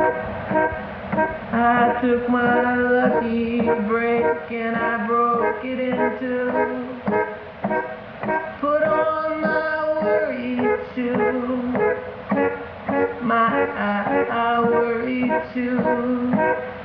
I took my lucky break and I broke it in two. Put on my worry too My I, I worry too